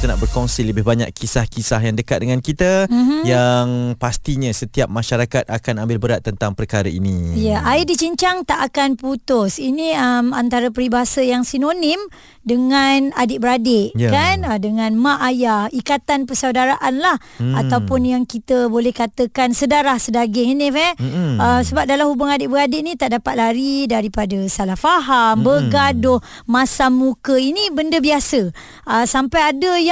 kita nak berkongsi lebih banyak kisah-kisah yang dekat dengan kita mm-hmm. yang pastinya setiap masyarakat akan ambil berat tentang perkara ini. Ya, air dicincang tak akan putus. Ini um, antara peribahasa yang sinonim dengan adik-beradik yeah. kan uh, dengan mak ayah ikatan persaudaraan lah hmm. ataupun yang kita boleh katakan sedarah sedaging ini eh hmm. uh, sebab dalam hubungan adik-beradik ni tak dapat lari daripada salah faham hmm. bergaduh masam muka ini benda biasa uh, sampai ada yang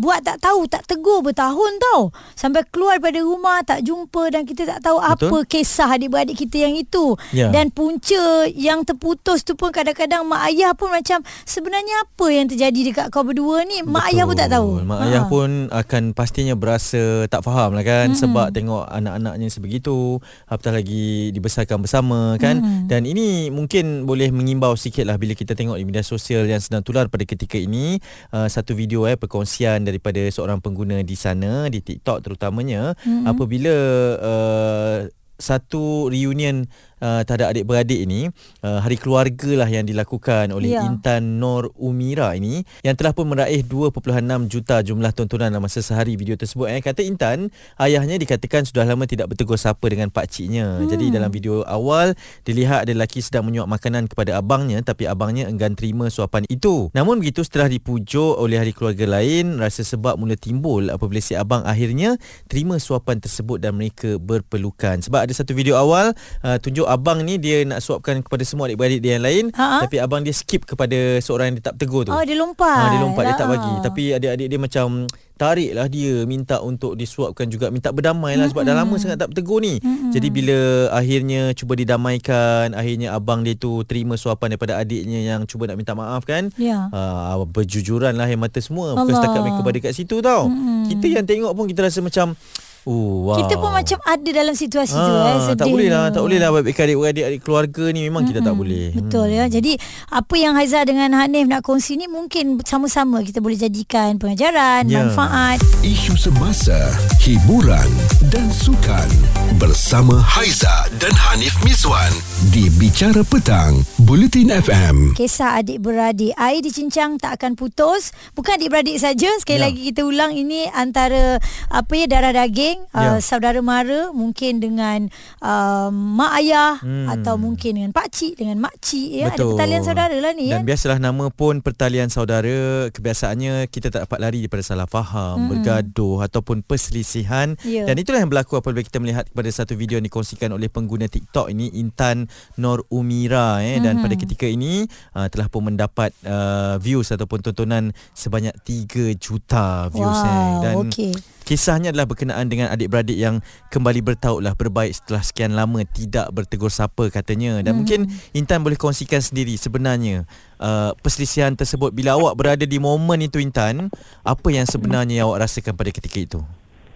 buat tak tahu tak tegur bertahun tau sampai keluar daripada rumah tak jumpa dan kita tak tahu Betul. apa kisah adik-beradik kita yang itu yeah. dan punca yang terputus tu pun kadang-kadang mak ayah pun macam sebenarnya sebenarnya apa yang terjadi dekat kau berdua ni mak Betul. ayah pun tak tahu mak ha. ayah pun akan pastinya berasa tak faham lah kan hmm. sebab tengok anak-anaknya sebegitu apatah lagi dibesarkan bersama kan hmm. dan ini mungkin boleh mengimbau sikit lah bila kita tengok di media sosial yang sedang tular pada ketika ini uh, satu video eh perkongsian daripada seorang pengguna di sana di TikTok terutamanya hmm. apabila uh, satu reunion uh, terhadap adik-beradik ini uh, hari keluarga lah yang dilakukan oleh ya. Intan Nor Umira ini yang telah pun meraih 2.6 juta jumlah tontonan dalam masa sehari video tersebut eh kata Intan ayahnya dikatakan sudah lama tidak bertegur sapa dengan pak ciknya hmm. jadi dalam video awal dilihat ada lelaki sedang menyuap makanan kepada abangnya tapi abangnya enggan terima suapan itu namun begitu setelah dipujuk oleh hari keluarga lain rasa sebab mula timbul apabila si abang akhirnya terima suapan tersebut dan mereka berpelukan sebab ada satu video awal uh, tunjuk abang ni dia nak suapkan kepada semua adik-beradik dia yang lain Ha-ha. tapi abang dia skip kepada seorang yang dia tak tegur tu. Oh dia lompat. Ha, dia lompat dia tak bagi tapi adik-adik dia macam tariklah dia minta untuk disuapkan juga minta berdamai lah sebab dah lama sangat tak bertegur ni. Mm-hmm. Jadi bila akhirnya cuba didamaikan akhirnya abang dia tu terima suapan daripada adiknya yang cuba nak minta maaf kan. Yeah. Uh, berjujuran lah yang mata semua bukan setakat mereka berada kat situ tau. Mm-hmm. Kita yang tengok pun kita rasa macam Oh, wow. Kita pun macam ada dalam situasi ha, tu eh, sedih. Tak boleh lah, tak boleh lah baik adik adik keluarga ni memang mm-hmm. kita tak boleh. Betul hmm. ya. Jadi apa yang Haiza dengan Hanif nak kongsi ni mungkin sama-sama kita boleh jadikan pengajaran, yeah. manfaat. Isu semasa, hiburan dan sukan bersama Haiza dan Hanif Miswan di Bicara Petang, Bulletin FM. Kisah adik-beradik, air dicincang tak akan putus. Bukan adik-beradik saja, sekali yeah. lagi kita ulang ini antara apa ya darah daging geng yeah. uh, saudara mara mungkin dengan uh, mak ayah hmm. atau mungkin dengan pak cik dengan mak cik ya Betul. ada pertalian saudara lah ni dan ya. biasalah nama pun pertalian saudara kebiasaannya kita tak dapat lari daripada salah faham hmm. bergaduh ataupun perselisihan yeah. dan itulah yang berlaku apabila kita melihat kepada satu video yang dikongsikan oleh pengguna TikTok ini Intan Nor Umira eh hmm. dan pada ketika ini uh, telah pun mendapat uh, views ataupun tontonan sebanyak 3 juta views wow. eh dan okay. Kisahnya adalah berkenaan dengan adik-beradik yang kembali bertautlah berbaik setelah sekian lama tidak bertegur sapa katanya. Dan hmm. mungkin Intan boleh kongsikan sendiri sebenarnya uh, perselisihan tersebut bila awak berada di momen itu Intan, apa yang sebenarnya hmm. awak rasakan pada ketika itu?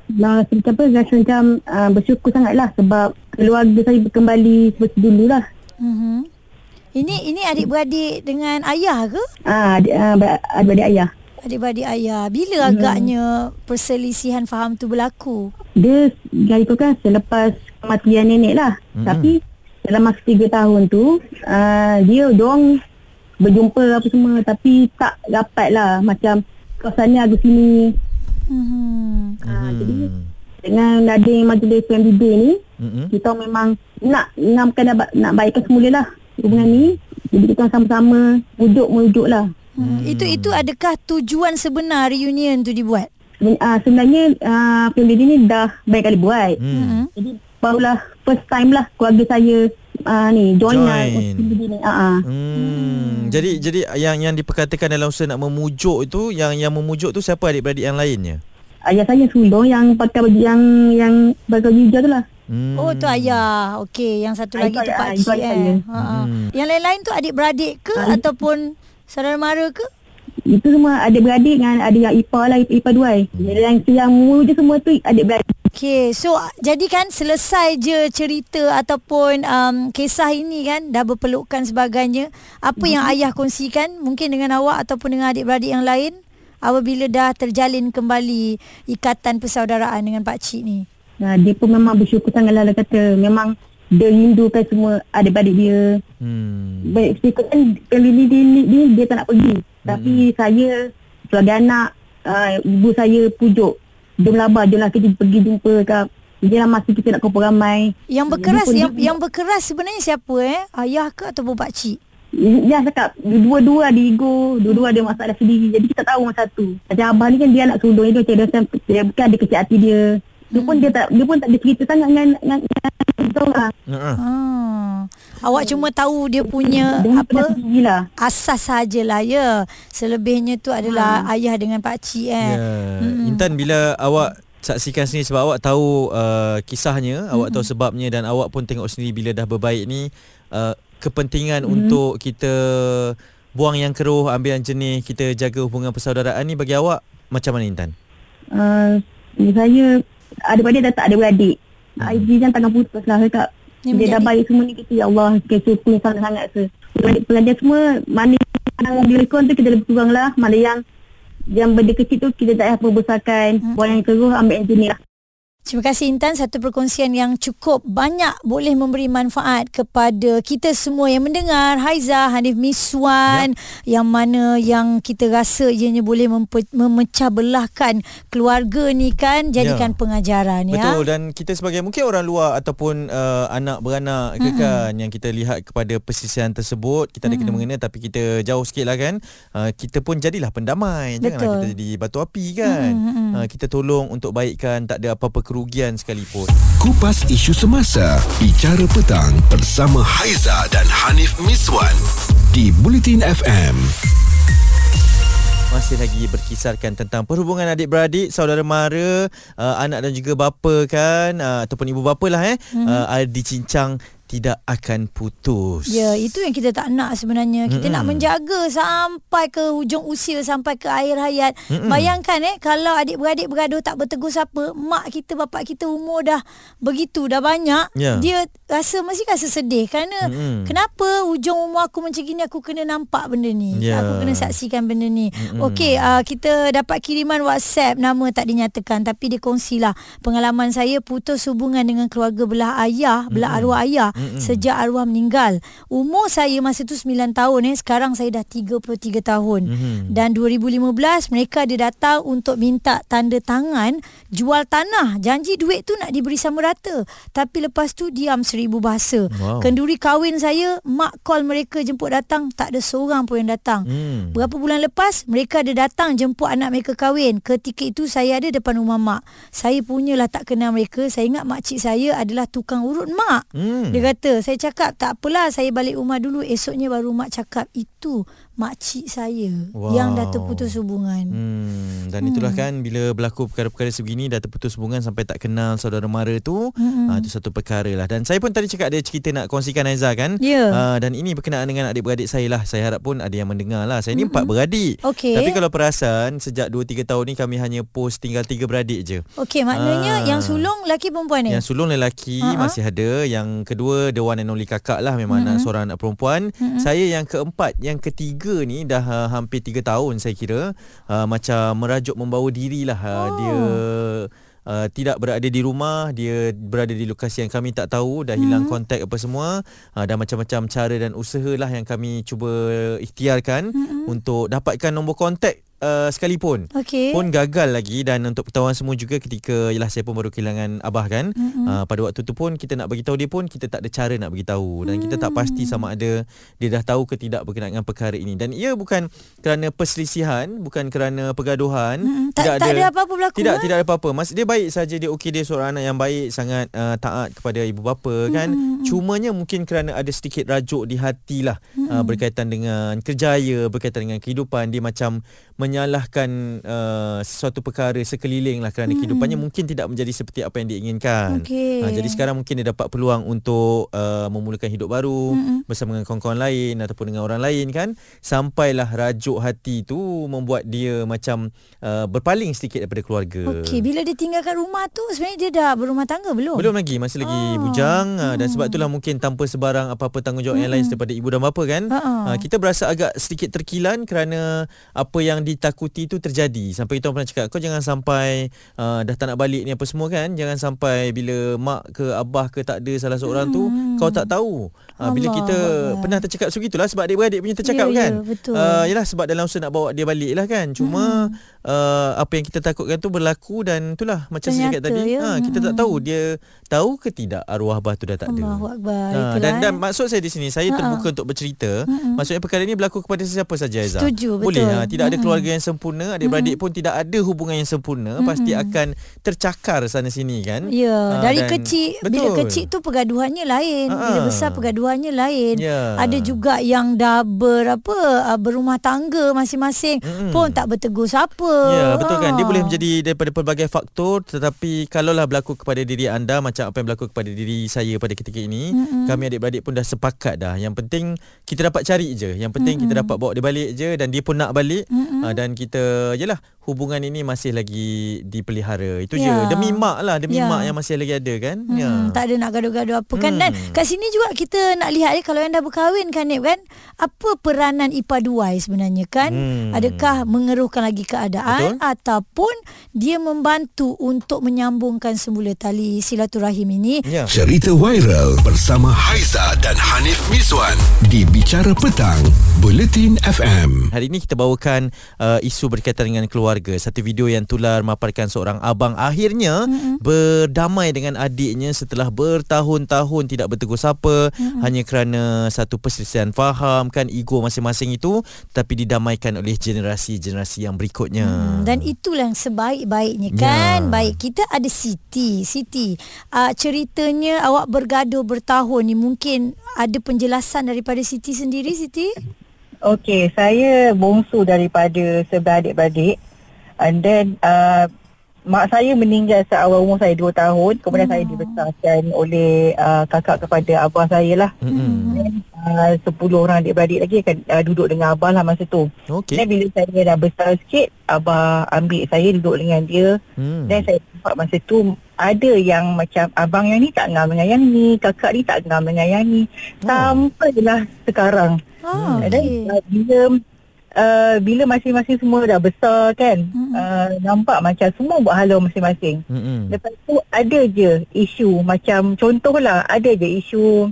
Nah, seperti apa, rasa macam uh, bersyukur sangatlah sebab keluarga saya kembali seperti dulu lah. Hmm. Ini ini adik-beradik dengan ayah ke? Ah, adik, uh, adik-beradik ayah adik-beradik ayah bila hmm. agaknya perselisihan faham tu berlaku dia dari tu kan selepas kematian nenek lah hmm. tapi dalam masa 3 tahun tu uh, dia dong berjumpa apa semua tapi tak dapat lah macam kawasan ni agak sini hmm. Uh, jadi dengan adanya majlis PMDB ni hmm. kita memang nak nak, nak, nak baikkan semula lah hubungan ni jadi kita sama-sama wujud-wujud lah Hmm. Itu itu adakah tujuan sebenar reunion tu dibuat? Uh, sebenarnya uh, film ni dah banyak kali buat. Hmm. hmm. Jadi barulah first time lah keluarga saya uh, ni join, lah join. lah. Uh-huh. Hmm. hmm. Jadi jadi yang yang diperkatakan dalam usaha nak memujuk itu yang yang memujuk tu siapa adik-beradik yang lainnya? Ayah saya sulung yang pakai baju yang yang baju hijau tu lah. Hmm. Oh tu ayah. Okey, yang satu lagi tu pak cik eh. Ha. Hmm. Yang lain-lain tu adik-beradik ke Ay- ataupun Saudara mara ke? Itu semua adik-beradik dengan ada yang ipar lah, ipar dua. Jadi yang yang mu je semua tu adik-beradik. Okay, so jadi kan selesai je cerita ataupun um, kisah ini kan dah berpelukan sebagainya. Apa hmm. yang mhm. ayah kongsikan mungkin dengan awak ataupun dengan adik-beradik yang lain apabila dah terjalin kembali ikatan persaudaraan dengan pak cik ni? uh, dia pun memang bersyukur sangat lah dia kata memang dia rindukan semua adik-adik dia. Hmm. Baik, saya kan kali ni dia, dia, dia, dia tak nak pergi. Tapi saya sebagai anak, uh, ibu saya pujuk. Jom lah abah, jom lah kita pergi jumpa kat Jangan masa kita nak kumpul ramai. Yang berkeras Dia yang dia- yang berkeras sebenarnya siapa eh? Ayah ke ataupun pak cik? Ya cakap Dua-dua ada ego Dua-dua ada masalah sendiri Jadi kita tahu masa tu Macam abah ni kan Dia anak sulung Dia macam dia, macam, dia bukan ada kecil hati dia Dia pun dia tak Dia pun tak ada cerita sangat Dengan Dengan, dengan kita orang Uh-uh. Ah. Awak cuma tahu dia punya Dia apa? lah Asas sajalah ya. Selebihnya tu adalah ayah dengan pak cik eh. Ya. Intan bila awak saksikan sendiri sebab awak tahu uh, kisahnya, mm-hmm. awak tahu sebabnya dan awak pun tengok sendiri bila dah berbaik ni uh, kepentingan mm-hmm. untuk kita buang yang keruh, ambil yang jernih, kita jaga hubungan persaudaraan ni bagi awak macam mana Intan? uh, Saya Adik-adik dah tak ada beradik hmm. IG kan tangan putus lah. Cakap Ni Dia dah baik semua ni Kita ya Allah Kita syukur sangat-sangat se. Adik pelajar semua Mana yang bila kon tu Kita lebih kurang lah. Mana yang Yang benda kecil tu Kita tak payah perbesarkan hmm. Buang yang keruh Ambil yang jenis lah Terima kasih Intan satu perkongsian yang cukup banyak boleh memberi manfaat kepada kita semua yang mendengar Haiza, Hanif Miswan ya. yang mana yang kita rasa ianya boleh mempe- memecah belahkan keluarga ni kan jadikan Ya. pengajaran ya. Betul dan kita sebagai mungkin orang luar ataupun uh, anak beranak ke kan yang kita lihat kepada persisian tersebut kita ada kena mengena tapi kita jauh sikit lah kan uh, kita pun jadilah pendamai janganlah Betul. kita jadi batu api kan Mm-mm. uh, kita tolong untuk baikkan tak ada apa-apa kerugian sekalipun. Kupas isu semasa Bicara petang Bersama Haiza dan Hanif Miswan Di Bulletin FM masih lagi berkisarkan tentang perhubungan adik-beradik, saudara mara, uh, anak dan juga bapa kan uh, ataupun ibu bapa lah eh. Mm-hmm. uh, ada dicincang tidak akan putus. Ya, itu yang kita tak nak sebenarnya. Kita Mm-mm. nak menjaga sampai ke hujung usia, sampai ke akhir hayat. Mm-mm. Bayangkan eh, kalau adik-beradik bergaduh tak bertegur siapa, mak kita, bapak kita umur dah begitu, dah banyak. Ya. Dia rasa, mesti rasa sedih. Kerana Mm-mm. kenapa hujung umur aku macam gini, aku kena nampak benda ni. Ya. Aku kena saksikan benda ni. Mm-mm. Okey, uh, kita dapat kiriman WhatsApp, nama tak dinyatakan. Tapi dia kongsilah pengalaman saya putus hubungan dengan keluarga belah ayah, belah arwah ayah Mm-mm. sejak arwah meninggal. Umur saya masa tu 9 tahun eh. Sekarang saya dah 33 tahun. Mhm. Dan 2015 mereka ada datang untuk minta tanda tangan jual tanah. Janji duit tu nak diberi sama rata. Tapi lepas tu diam seribu bahasa. Wow. Kenduri kahwin saya, mak call mereka jemput datang, tak ada seorang pun yang datang. Hmm. Berapa bulan lepas mereka ada datang jemput anak mereka kahwin. Ketika itu saya ada depan rumah mak. Saya punyalah tak kenal mereka. Saya ingat makcik saya adalah tukang urut mak. Hmm. Dia kata, saya cakap tak apalah saya balik rumah dulu. Esoknya baru mak cakap itu makcik saya Wow. yang dah terputus hubungan. Hmm, dan itulah kan bila berlaku perkara-perkara sebegini dah terputus hubungan sampai tak kenal saudara mara tu, Mm-mm. ah, itu satu perkara lah. Dan saya pun tadi cakap ada cerita nak kongsikan Aiza kan. Ya. Ah, dan ini berkenaan dengan adik-beradik saya lah. Saya harap pun ada yang mendengar lah. Saya ni empat beradik. Okey. Tapi kalau perasan sejak 2-3 tahun ni kami hanya post tinggal tiga beradik je. Okey, maknanya Ah. yang sulung lelaki perempuan ni? Yang sulung lelaki Ha-ha. masih ada, yang kedua the one and only kakak lah memang anak seorang anak perempuan. Saya yang keempat, yang ketiga ni dah uh, hampir 3 tahun saya kira uh, macam merajuk membawa diri lah. Uh, Oh. dia Uh, tidak berada di rumah dia berada di lokasi yang kami tak tahu dah hilang kontak apa semua. Uh, dan macam-macam cara dan usaha lah yang kami cuba ikhtiarkan untuk dapatkan nombor kontak uh, sekalipun. Okey. pun gagal lagi dan untuk pengetahuan semua juga ketika yalah saya pun baru kehilangan abah kan mm-hmm. uh, pada waktu tu pun kita nak bagi tahu dia pun kita tak ada cara nak bagi tahu dan kita tak pasti sama ada dia dah tahu ke tidak berkenaan dengan perkara ini. Dan ia bukan kerana perselisihan bukan kerana pergaduhan. Mm-mm. Tak- tak ada apa-apa berlaku, tidak tidak ada apa-apa. Mas dia baik saja dia okey dia seorang anak yang baik sangat uh, taat kepada ibu bapa kan. Cumanya mungkin kerana ada sedikit rajuk di hati lah uh, berkaitan dengan kerjaya berkaitan dengan kehidupan dia macam menyalahkan uh, sesuatu perkara sekeliling lah kerana kehidupannya mungkin tidak menjadi seperti apa yang dia inginkan. Okey. Uh, jadi sekarang mungkin dia dapat peluang untuk uh, memulakan hidup baru Mm-mm. bersama dengan kawan-kawan lain ataupun dengan orang lain kan. Sampailah rajuk hati tu membuat dia macam uh, berpaling sedikit daripada keluarga. Okey, bila dia tinggalkan rumah tu sebenarnya dia dah berumah tangga belum? Belum lagi Masih lagi Ah. bujang uh, Dan sebab itulah mungkin Tanpa sebarang Apa-apa tanggungjawab yang lain Daripada ibu dan bapa kan Ha-ha. uh, Kita berasa agak sedikit terkilan Kerana Apa yang di, ditakuti tu terjadi sampai kita pernah cakap kau jangan sampai uh, dah tak nak balik ni apa semua kan jangan sampai bila mak ke abah ke tak ada salah seorang tu Hmm. kau tak tahu uh, bila Allah kita Allah. pernah tercakap segitulah sebab adik-beradik punya tercakap Ya, ya, kan betul. Uh, yalah sebab dalam usaha nak bawa dia balik lah kan cuma uh, apa yang kita takutkan tu berlaku dan itulah macam saya cakap tadi ya. ha, kita tak tahu dia tahu ke tidak arwah abah tu dah tak ada Allahu Akbar. Ha, Itulah, dan dan eh. maksud saya di sini saya Ha-ha. terbuka untuk bercerita. Mm-mm. Maksudnya perkara ini berlaku kepada sesiapa saja Aizah. Setuju, Boleh betul. ha, tidak ada Mm-mm. Keluarga yang sempurna, adik-beradik pun tidak ada hubungan yang sempurna, pasti akan tercakar sana sini kan. Ya, Ha, dari dan- kecil bila Betul. kecil tu pergaduhannya lain, Ha, bila ha. besar pergaduhannya lain. Ya. Ada juga yang dah berapa uh, berumah tangga masing-masing Mm-mm. pun tak bertegur siapa. Ya betul kan Dia boleh menjadi Daripada pelbagai faktor Tetapi Kalaulah berlaku kepada diri anda Macam apa yang berlaku kepada diri saya Pada ketika ini Mm-mm. Kami adik-beradik pun dah sepakat dah Yang penting Kita dapat cari je Yang penting kita dapat bawa dia balik je Dan dia pun nak balik Mm-mm. uh, Dan kita Yelah Hubungan ini masih lagi Dipelihara Itu Ya. je Demi mak lah Demi Ya. mak yang masih lagi ada kan Hmm, Ya Tak ada nak gaduh-gaduh apa kan Dan Hmm. kat sini juga kita nak lihat eh, Kalau yang dah berkahwin kan Nip kan Apa peranan ipaduai sebenarnya kan Hmm. Adakah mengeruhkan lagi keadaan Betul. Ataupun Dia membantu untuk menyambungkan semula tali silaturahim ini Ya Cerita viral bersama Haiza dan Hanif Miswan di Bicara Petang, Buletin FM. Hari ini kita bawakan uh, isu berkaitan dengan keluarga. Satu video yang tular memaparkan seorang abang akhirnya mm-hmm. berdamai dengan adiknya setelah bertahun-tahun tidak bertegur sapa mm-hmm. hanya kerana satu perselisihan faham kan ego masing-masing itu tapi didamaikan oleh generasi-generasi yang berikutnya. Hmm, dan itulah yang sebaik-baiknya Ya. kan. Baik, kita ada Siti. Siti, uh, ceritanya awak bergaduh bertahun ni mungkin ada penjelasan daripada Siti sendiri Siti? Okey, saya bongsu daripada sebelah adik-beradik. And then uh, mak saya meninggal saat awal umur saya 2 tahun. Kemudian saya dibesarkan oleh uh, kakak kepada abah saya lah. Mm-mm. Uh, 10 orang adik-beradik lagi akan uh, duduk dengan abah lah masa tu. Okey. Dan bila saya dah besar sikit, abah ambil saya duduk dengan dia. Hmm. Dan saya nampak masa tu ada yang macam abang yang ni tak ngam dengan yang ni, kakak ni tak ngam dengan yang ni. Sampailah sekarang. Ah, Dan okey. uh, bila uh, bila masing-masing semua dah besar kan, Mm-mm. uh, nampak macam semua buat halau masing-masing. Mm-mm. Lepas tu ada je isu macam contohlah ada je isu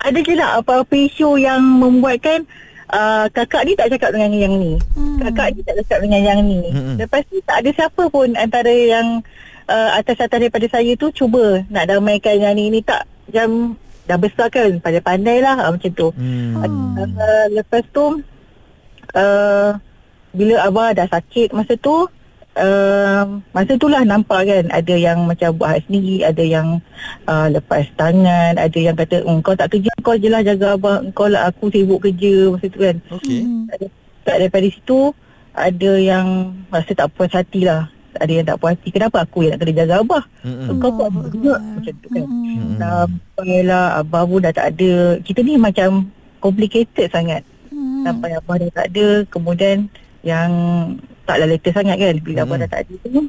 ada je lah apa-apa isu yang membuatkan uh, kakak ni tak cakap dengan yang ni. Hmm. Kakak ni tak cakap dengan yang ni. Mm-mm. Lepas tu tak ada siapa pun antara yang uh, atas-atas daripada saya tu cuba nak damaikan yang ni. Ni tak macam dah besar kan pandai-pandai lah uh, macam tu. Hmm. Uh, lepas tu uh, bila abah dah sakit masa tu uh, masa tu lah nampak kan ada yang macam buat hal sendiri ada yang uh, lepas tangan ada yang kata oh, kau tak kerja kau je lah jaga abah kau lah aku sibuk kerja masa tu kan Okey. Hmm. tak daripada situ ada yang rasa tak puas hati lah ada yang tak puas hati kenapa aku yang nak kena jaga abah Mm-mm. kau buat Allahu juga Akbar. macam tu kan Hmm. Sampailah abah pun dah tak ada Kita ni macam complicated sangat Hmm. Sampai abah dah tak ada Kemudian yang taklah later sangat kan Bila abah Hmm. dah tak ada tu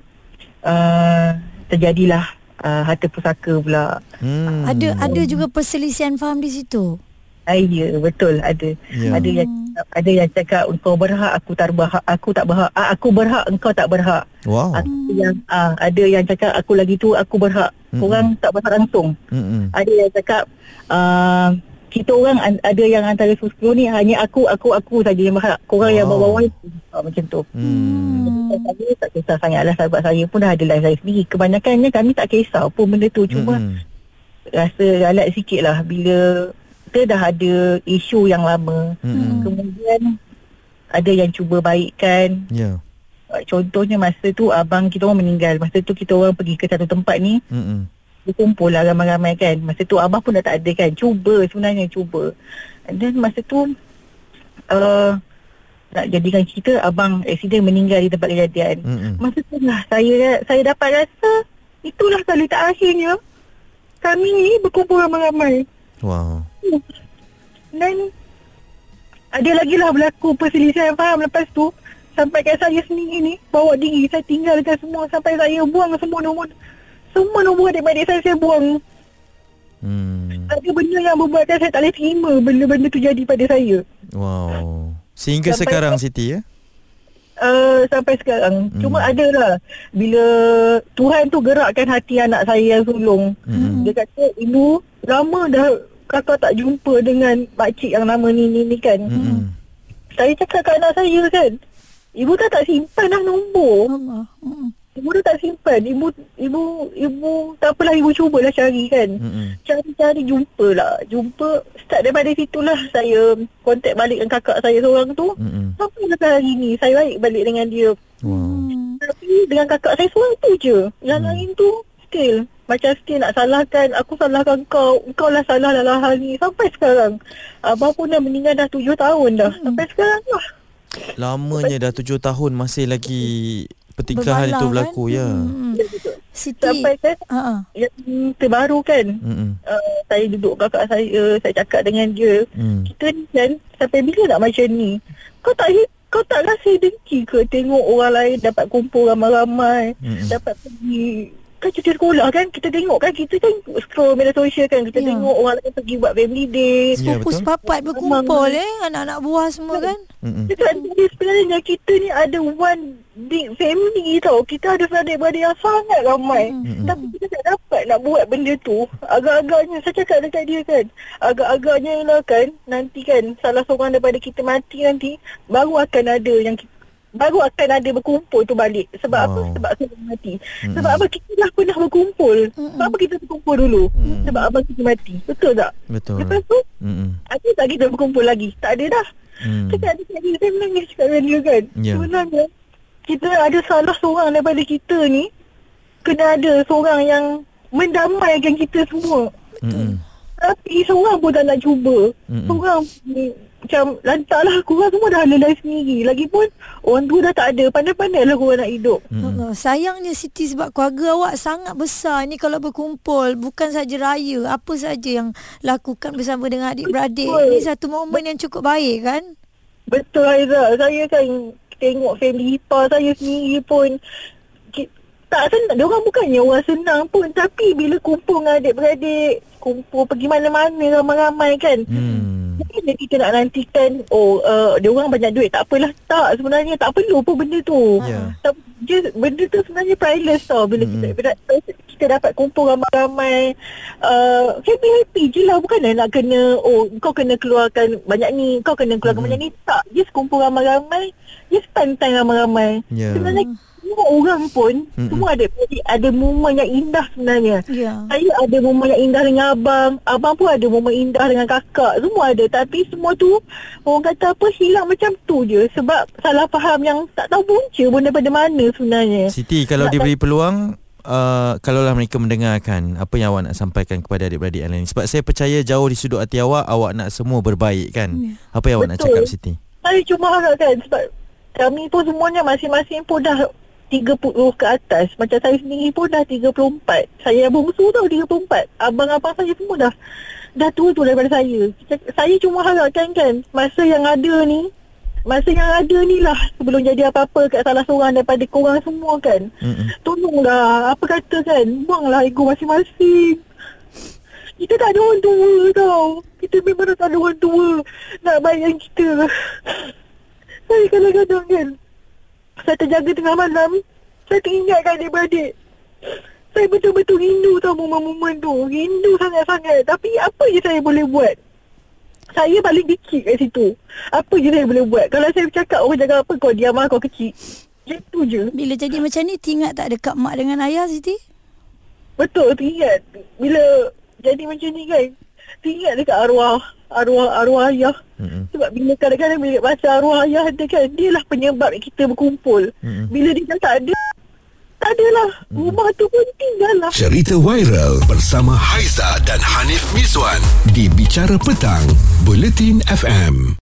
uh, Terjadilah uh, harta pusaka pula Hmm. Ada ada juga perselisihan faham di situ. Ah, Ya betul ada Ya. Ada yang ada yang cakap engkau berhak aku tak berhak aku tak berhak ah, aku berhak engkau tak berhak Wow. ada yang ah, ada yang cakap aku lagi tu aku berhak Mm-mm. korang tak berhak langsung Mm-mm. ada yang cakap uh, kita orang an- ada yang antara 10 ni hanya aku aku aku saja yang berhak korang yang Wow. bawah-bawah uh, macam tu Hmm. Hmm. saya tak kisah sangatlah sahabat saya pun dah ada life saya sendiri kebanyakannya kami tak kisah pun benda tu cuma Mm-mm. rasa ralat sikit lah bila kita dah ada isu yang lama Mm-mm. kemudian ada yang cuba baikkan Ya. Uh, contohnya masa tu abang kita orang meninggal masa tu kita orang pergi ke satu tempat ni Mm-mm. Berkumpul lah ramai-ramai kan. Masa tu abah pun dah tak ada kan. Cuba sebenarnya cuba. And then masa tu uh, nak jadikan cerita abang accident meninggal di tempat kejadian Mm-mm. masa tu lah saya saya dapat rasa itulah kali terakhirnya kami ni berkumpul ramai-ramai. Wow. dan ada lagi lah berlaku perselisihan faham? Lepas tu sampai kat saya sendiri ni bawa diri. Saya tinggalkan semua sampai saya buang semua nombor semua nombor adik-adik saya saya buang Hmm. ada benda yang membuatkan saya tak boleh terima benda-benda tu jadi pada saya Wow. Sehingga Sampai- sekarang Siti ya? uh, sampai sekarang. Hmm. Cuma ada lah bila Tuhan tu gerakkan hati anak saya yang sulung. Hmm. Dia kata, "Ibu, lama dah kakak tak jumpa dengan makcik yang nama ni ni, ni kan." Hmm. Saya cakap kat anak saya kan, "Ibu tak tak simpan dah nombor." Allah. Mm. Ibu dah tak simpan. Ibu ibu ibu tak apalah ibu cubalah cari kan. Mm-mm. Cari-cari jumpa lah. Jumpa start daripada situlah saya kontak balik dengan kakak saya seorang tu. Mm-mm. Sampai hari ni saya baik balik dengan dia. Wow. Tapi dengan kakak saya seorang tu je. Yang Hmm. lain tu still macam still nak salahkan aku salahkan kau kau lah salah dalam hal ni sampai sekarang abang pun dah meninggal dah tujuh tahun dah Hmm. sampai sekarang lah Lamanya dah tujuh tahun masih lagi pertikaian Berbalah, itu berlaku kan? ya. Hmm. Siti. sampai kan ah. yang terbaru kan uh, saya duduk kakak saya saya cakap dengan dia Mm. kita ni kan sampai bila nak macam ni kau tak kau tak rasa dengki ke tengok orang lain dapat kumpul ramai-ramai Mm-mm. dapat pergi kan cuti sekolah kan kita tengok kan kita kan scroll media sosial kan kita Ya. tengok orang lain pergi buat family day Sepupu betul. sepapat berkumpul eh anak-anak buah semua kan. Dekat dia sebenarnya kita ni ada one big family tau. Kita ada adik-beradik yang sangat ramai. Mm-mm. Tapi kita tak dapat nak buat benda tu. Agak-agaknya, saya cakap dekat dia kan. Agak-agaknya lah kan, nanti kan salah seorang daripada kita mati nanti, baru akan ada yang kita baru akan ada berkumpul tu balik. Sebab Wow. apa? Sebab seorang mati. Mm-mm. Sebab apa? Kita dah pernah berkumpul. Mm-mm. Sebab apa kita berkumpul dulu? Mm. Sebab abang kita mati. Betul tak? Betul. Lepas tu, Mm-mm. ada tak kita berkumpul lagi? Tak ada dah. Mm. Cakap ada dia, saya menangis cakap dengan dia kan. Ya. Sebenarnya, kita ada salah seorang daripada kita ni, kena ada seorang yang mendamaikan kita semua. Mm-mm. Tapi seorang pun tak nak cuba. Mm-mm. Seorang ni, macam lantaklah korang semua dah lelai sendiri. Lagipun orang tua dah tak ada. Pandai-pandai lah korang nak hidup. Mm-mm. Allah, sayangnya Siti sebab keluarga awak sangat besar ni kalau berkumpul bukan saja raya apa saja yang lakukan bersama dengan adik-beradik Betul. ni satu momen yang cukup baik kan Betul Aiza. Saya kan tengok family ipar saya sendiri pun ki- tak senang. Dia orang bukannya orang senang pun. Tapi bila kumpul dengan adik-beradik, kumpul pergi mana-mana ramai-ramai kan. Mm. Bukannya kita nak nantikan, oh uh, dia orang banyak duit. Tak apalah. Tak sebenarnya tak perlu pun benda tu. Ya. Tak, dia, benda tu sebenarnya priceless tau. Bila Mm-mm. kita, kita dapat kumpul ramai-ramai. Uh, happy-happy je lah. Bukanlah nak kena, oh kau kena keluarkan banyak ni. Kau kena keluarkan Mm-mm. banyak ni. Tak. Just kumpul ramai-ramai. Just spend time ramai-ramai. Ya. Sebenarnya semua orang pun, Mm-mm. semua ada ada momen yang indah sebenarnya. ya Saya ada momen yang indah dengan abang. Abang pun ada momen indah dengan kakak. Semua ada. Tapi semua tu, orang kata apa, hilang macam tu je. Sebab salah faham yang tak tahu punca pun daripada mana sebenarnya. Siti kalau Nak- diberi peluang uh, kalaulah mereka mendengarkan apa yang awak nak sampaikan kepada adik-beradik yang lain sebab saya percaya jauh di sudut hati awak awak nak semua berbaik kan Ya. apa yang awak nak Betul. cakap Siti Saya cuma harapkan sebab kami pun semuanya masing-masing pun dah 30 ke atas. Macam saya sendiri pun dah 34. Saya yang bungsu tau 34. Abang-abang saya semua dah dah tua-tua daripada saya. Saya cuma harapkan kan masa yang ada ni Masa yang ada ni lah Sebelum jadi apa-apa Kat salah seorang Daripada korang semua kan Mm-mm. Tolonglah Apa kata kan Buanglah ego masing-masing Kita tak ada orang tua tau Kita memang tak ada orang tua Nak bayang kita Saya kadang-kadang kan Saya terjaga tengah malam. Saya teringatkan adik-beradik. Saya betul-betul rindu tau momen-momen tu. Rindu sangat-sangat. Tapi apa je saya boleh buat? Saya paling kecil kat situ. Apa je saya boleh buat? Kalau saya bercakap Orang jaga apa? Kau diam lah kau kecil. Itu je. Bila jadi macam ni tinggal tak dekat mak dengan ayah Siti? Betul teringat. Bila jadi macam ni kan Teringat dekat arwah Arwah arwah ayah Mm-mm. Sebab bila kadang-kadang Bila masa arwah ayah ada kan Dia lah penyebab kita berkumpul Mm-mm. Bila dia tak ada Tak adalah Rumah tu pun tinggal lah Cerita viral bersama Haiza dan Hanif Miswan di Bicara Petang, Buletin FM.